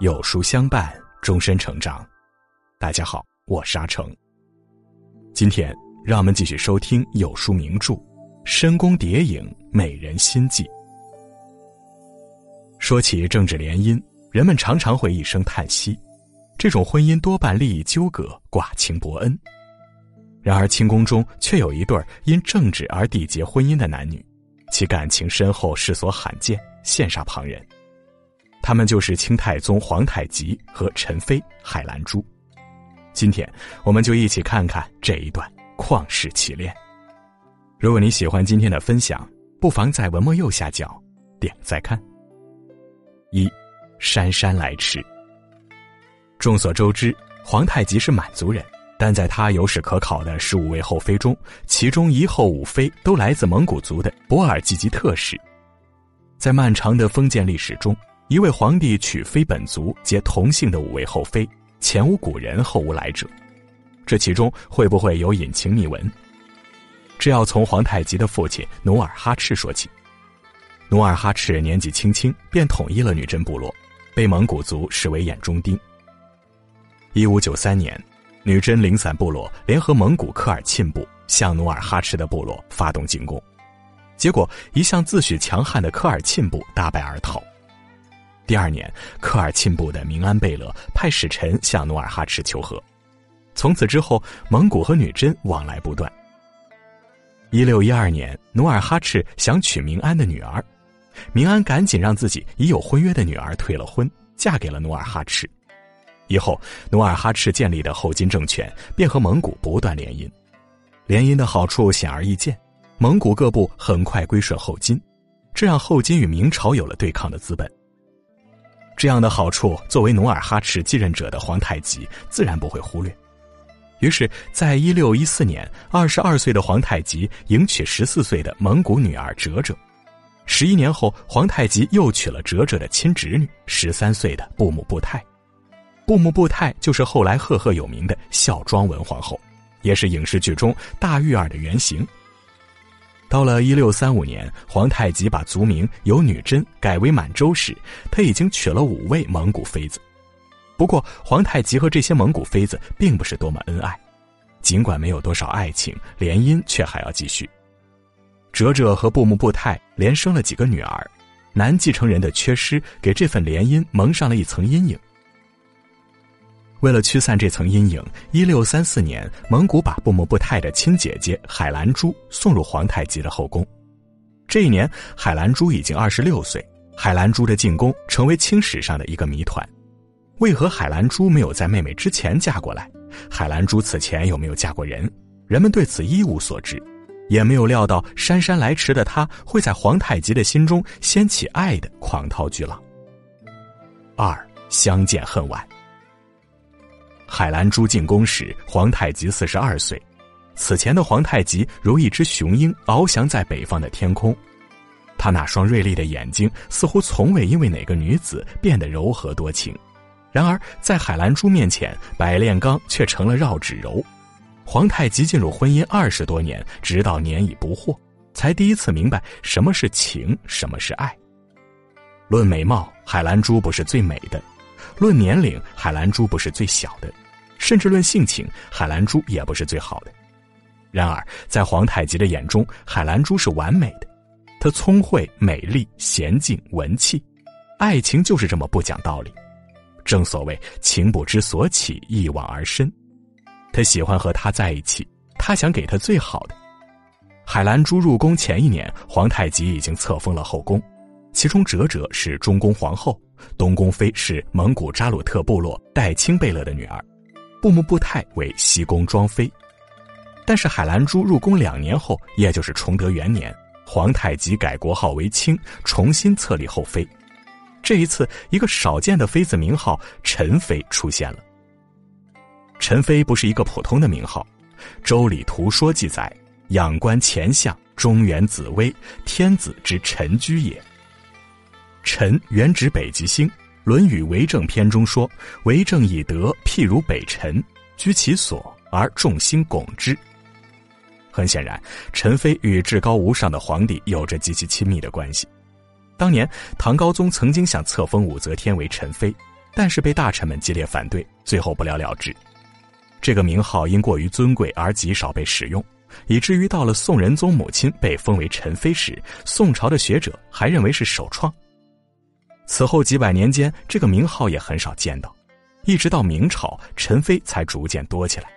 有书相伴，终身成长。大家好，我是阿成。今天让我们继续收听有书名著《深宫谍影美人心计》。说起政治联姻，人们常常会一声叹息：这种婚姻多半利益纠葛，寡情薄恩。然而，清宫中却有一对因政治而缔结婚姻的男女，其感情深厚，世所罕见，羡煞旁人。他们就是清太宗皇太极和陈妃海兰珠。今天，我们就一起看看这一段旷世奇恋。如果你喜欢今天的分享，不妨在文末右下角点再看。一，姗姗来迟。众所周知，皇太极是满族人，但在他有史可考的十五位后妃中，其中一后五妃都来自蒙古族的博尔济吉特氏。在漫长的封建历史中，一位皇帝娶非本族皆同姓的五位后妃，前无古人后无来者，这其中会不会有隐情秘闻？这要从皇太极的父亲努尔哈赤说起。努尔哈赤年纪轻轻便统一了女真部落，被蒙古族视为眼中钉。一五九三年，女真零散部落联合蒙古科尔沁部向努尔哈赤的部落发动进攻，结果一向自诩强悍的科尔沁部大败而逃。第二年，科尔沁部的明安贝勒派使臣向努尔哈赤求和，从此之后，蒙古和女真往来不断。一六一二年，努尔哈赤想娶明安的女儿，明安赶紧让自己已有婚约的女儿退了婚，嫁给了努尔哈赤。以后，努尔哈赤建立的后金政权便和蒙古不断联姻，联姻的好处显而易见，蒙古各部很快归顺后金，这让后金与明朝有了对抗的资本。这样的好处，作为努尔哈赤继任者的皇太极自然不会忽略。于是，在一六一四年，二十二岁的皇太极迎娶十四岁的蒙古女儿哲哲。十一年后，皇太极又娶了哲哲的亲侄女，十三岁的布木布泰。布木布泰就是后来赫赫有名的孝庄文皇后，也是影视剧中大玉儿的原型。到了一六三五年，皇太极把族名由女真改为满洲时，他已经娶了五位蒙古妃子。不过，皇太极和这些蒙古妃子并不是多么恩爱，尽管没有多少爱情，联姻却还要继续。哲哲和布木布泰连生了几个女儿，男继承人的缺失给这份联姻蒙上了一层阴影。为了驱散这层阴影，一六三四年，蒙古把布木布泰的亲姐姐海兰珠送入皇太极的后宫。这一年，海兰珠已经二十六岁。海兰珠的进宫成为清史上的一个谜团：为何海兰珠没有在妹妹之前嫁过来？海兰珠此前有没有嫁过人？人们对此一无所知，也没有料到姗姗来迟的她会在皇太极的心中掀起爱的狂涛巨浪。二相见恨晚。海兰珠进宫时，皇太极四十二岁。此前的皇太极如一只雄鹰，翱翔在北方的天空。他那双锐利的眼睛似乎从未因为哪个女子变得柔和多情。然而，在海兰珠面前，百炼钢却成了绕指柔。皇太极进入婚姻二十多年，直到年已不惑，才第一次明白什么是情，什么是爱。论美貌，海兰珠不是最美的。论年龄，海兰珠不是最小的；甚至论性情，海兰珠也不是最好的。然而，在皇太极的眼中，海兰珠是完美的。她聪慧、美丽、娴静、文气，爱情就是这么不讲道理。正所谓“情不知所起，一往而深”。他喜欢和她在一起，他想给她最好的。海兰珠入宫前一年，皇太极已经册封了后宫，其中哲哲是中宫皇后。东宫妃是蒙古扎鲁特部落代清贝勒的女儿，布木布泰为西宫庄妃。但是海兰珠入宫两年后，也就是崇德元年，皇太极改国号为清，重新册立后妃。这一次，一个少见的妃子名号陈妃出现了。陈妃不是一个普通的名号，《周礼图说》记载：“仰观前相，中原紫薇，天子之臣居也。”臣原指北极星，《论语为政篇》中说：“为政以德，譬如北辰，居其所而众星拱之。”很显然，陈妃与至高无上的皇帝有着极其亲密的关系。当年，唐高宗曾经想册封武则天为陈妃，但是被大臣们激烈反对，最后不了了之。这个名号因过于尊贵而极少被使用，以至于到了宋仁宗母亲被封为陈妃时，宋朝的学者还认为是首创。此后几百年间，这个名号也很少见到，一直到明朝，陈妃才逐渐多起来，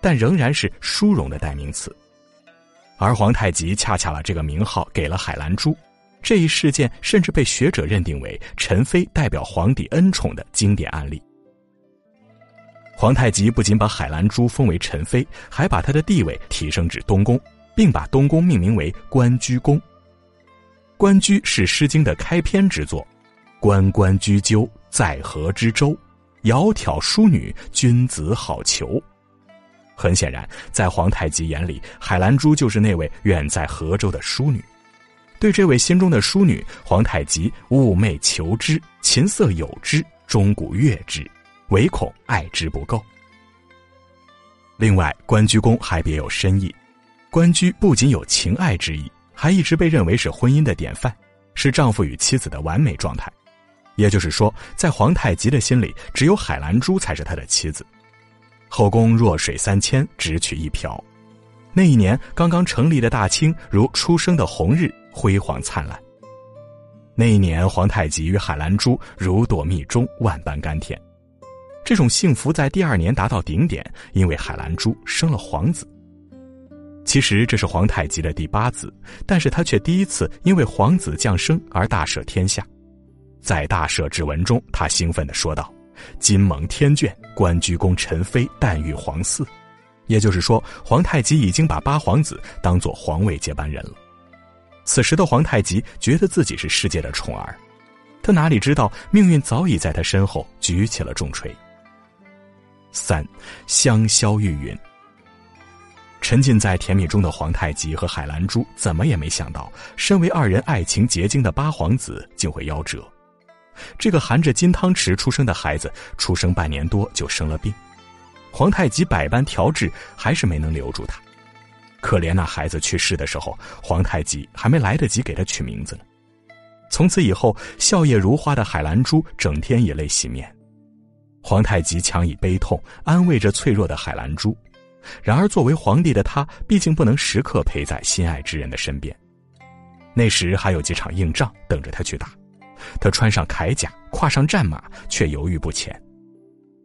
但仍然是殊荣的代名词。而皇太极恰恰把这个名号给了海兰珠，这一事件甚至被学者认定为陈妃代表皇帝恩宠的经典案例。皇太极不仅把海兰珠封为陈妃，还把她的地位提升至东宫，并把东宫命名为关雎宫。关雎是《诗经》的开篇之作，“关关雎鸠，在河之洲，窈窕淑女，君子好逑。”很显然，在皇太极眼里，海兰珠就是那位远在河州的淑女。对这位心中的淑女，皇太极寤寐求之，琴瑟友之，钟鼓乐之，唯恐爱之不够。另外，关雎宫还别有深意。关雎不仅有情爱之意，还一直被认为是婚姻的典范，是丈夫与妻子的完美状态。也就是说，在皇太极的心里，只有海兰珠才是他的妻子。后宫弱水三千，只取一瓢。那一年刚刚成立的大清，如初升的红日，辉煌灿烂。那一年，皇太极与海兰珠如堕蜜中，万般甘甜。这种幸福在第二年达到顶点，因为海兰珠生了皇子。其实这是皇太极的第八子，但是他却第一次因为皇子降生而大赦天下。在大赦之文中，他兴奋地说道。金蒙天眷，关雎宫陈妃诞育皇嗣，也就是说，皇太极已经把八皇子当做皇位接班人了。此时的皇太极觉得自己是世界的宠儿，他哪里知道命运早已在他身后举起了重锤。三，香消玉殒。沉浸在甜蜜中的皇太极和海兰珠怎么也没想到，身为二人爱情结晶的八皇子竟会夭折。这个含着金汤匙出生的孩子，出生半年多就生了病，皇太极百般调治，还是没能留住他。可怜那孩子去世的时候，皇太极还没来得及给他取名字呢。从此以后，笑靥如花的海兰珠整天以泪洗面，皇太极强以悲痛安慰着脆弱的海兰珠。然而，作为皇帝的他，毕竟不能时刻陪在心爱之人的身边。那时还有几场硬仗等着他去打。他穿上铠甲，跨上战马，却犹豫不前。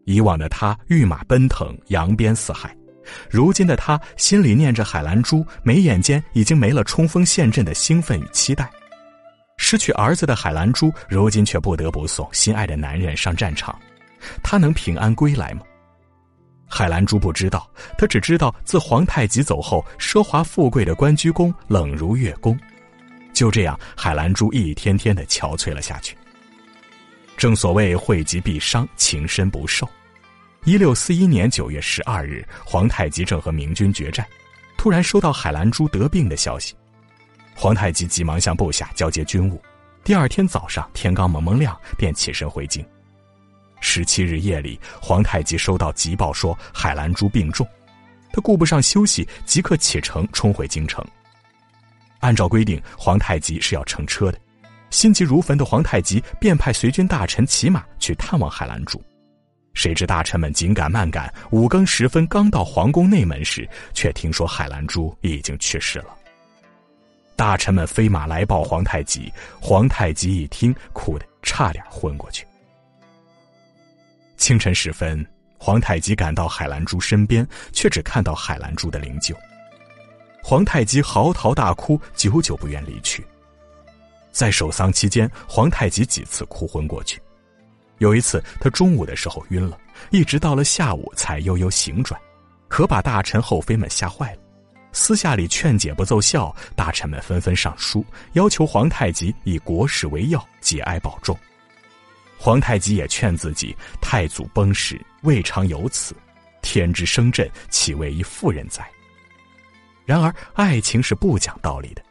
以往的他御马奔腾，扬鞭四海；如今的他心里念着海兰珠，眉眼间已经没了冲锋陷阵的兴奋与期待。失去儿子的海兰珠，如今却不得不送心爱的男人上战场，他能平安归来吗？海兰珠不知道，他只知道自皇太极走后，奢华富贵的关雎宫冷如月宫。就这样，海兰珠一天天的憔悴了下去。正所谓惠及必伤，情深不寿。一六四一年九月十二日，皇太极正和明军决战，突然收到海兰珠得病的消息。皇太极急忙向部下交接军务。第二天早上，天刚蒙蒙亮，便起身回京。十七日夜里，皇太极收到急报说海兰珠病重，他顾不上休息，即刻启程冲回京城。按照规定，皇太极是要乘车的。心急如焚的皇太极便派随军大臣骑马去探望海兰珠。谁知大臣们紧赶慢赶，五更时分刚到皇宫内门时，却听说海兰珠已经去世了。大臣们飞马来报皇太极，皇太极一听，哭得差点昏过去。清晨时分，皇太极赶到海兰珠身边，却只看到海兰珠的灵柩。皇太极嚎啕大哭，久久不愿离去。在守丧期间，皇太极几次哭昏过去。有一次，他中午的时候晕了，一直到了下午才悠悠醒转，可把大臣后妃们吓坏了。私下里劝解不奏效，大臣们纷纷上书，要求皇太极以国事为要，节哀保重。皇太极也劝自己：太祖崩时，未尝有此，天之生朕，岂为一妇人哉？然而，爱情是不讲道理的，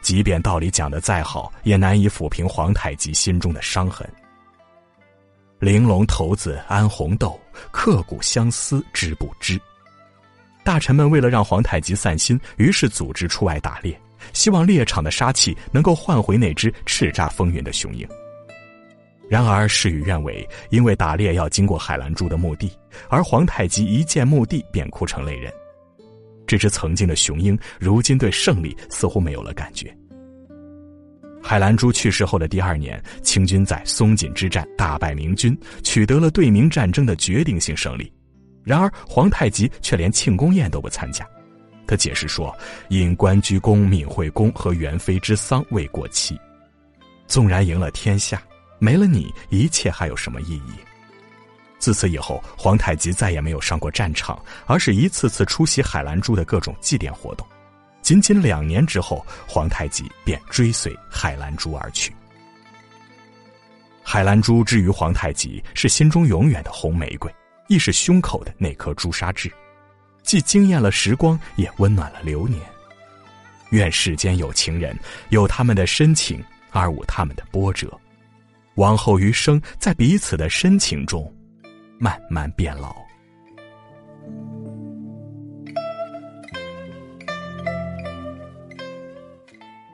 即便道理讲得再好，也难以抚平皇太极心中的伤痕。玲珑骰子安红豆，刻骨相思知不知？大臣们为了让皇太极散心，于是组织出外打猎，希望猎场的杀气能够换回那只叱咤风云的雄鹰。然而事与愿违，因为打猎要经过海兰珠的墓地，而皇太极一见墓地便哭成泪人。这只曾经的雄鹰，如今对胜利似乎没有了感觉。海兰珠去世后的第二年，清军在松锦之战大败明军，取得了对明战争的决定性胜利。然而皇太极却连庆功宴都不参加，他解释说，因关雎公、闵惠公和元妃之丧未过期。纵然赢了天下。没了你，一切还有什么意义？自此以后，皇太极再也没有上过战场，而是一次次出席海兰珠的各种祭奠活动。仅仅两年之后，皇太极便追随海兰珠而去。海兰珠之于皇太极，是心中永远的红玫瑰，亦是胸口的那颗朱砂痣，既惊艳了时光，也温暖了流年。愿世间有情人，有他们的深情，而无他们的波折。往后余生，在彼此的深情中，慢慢变老。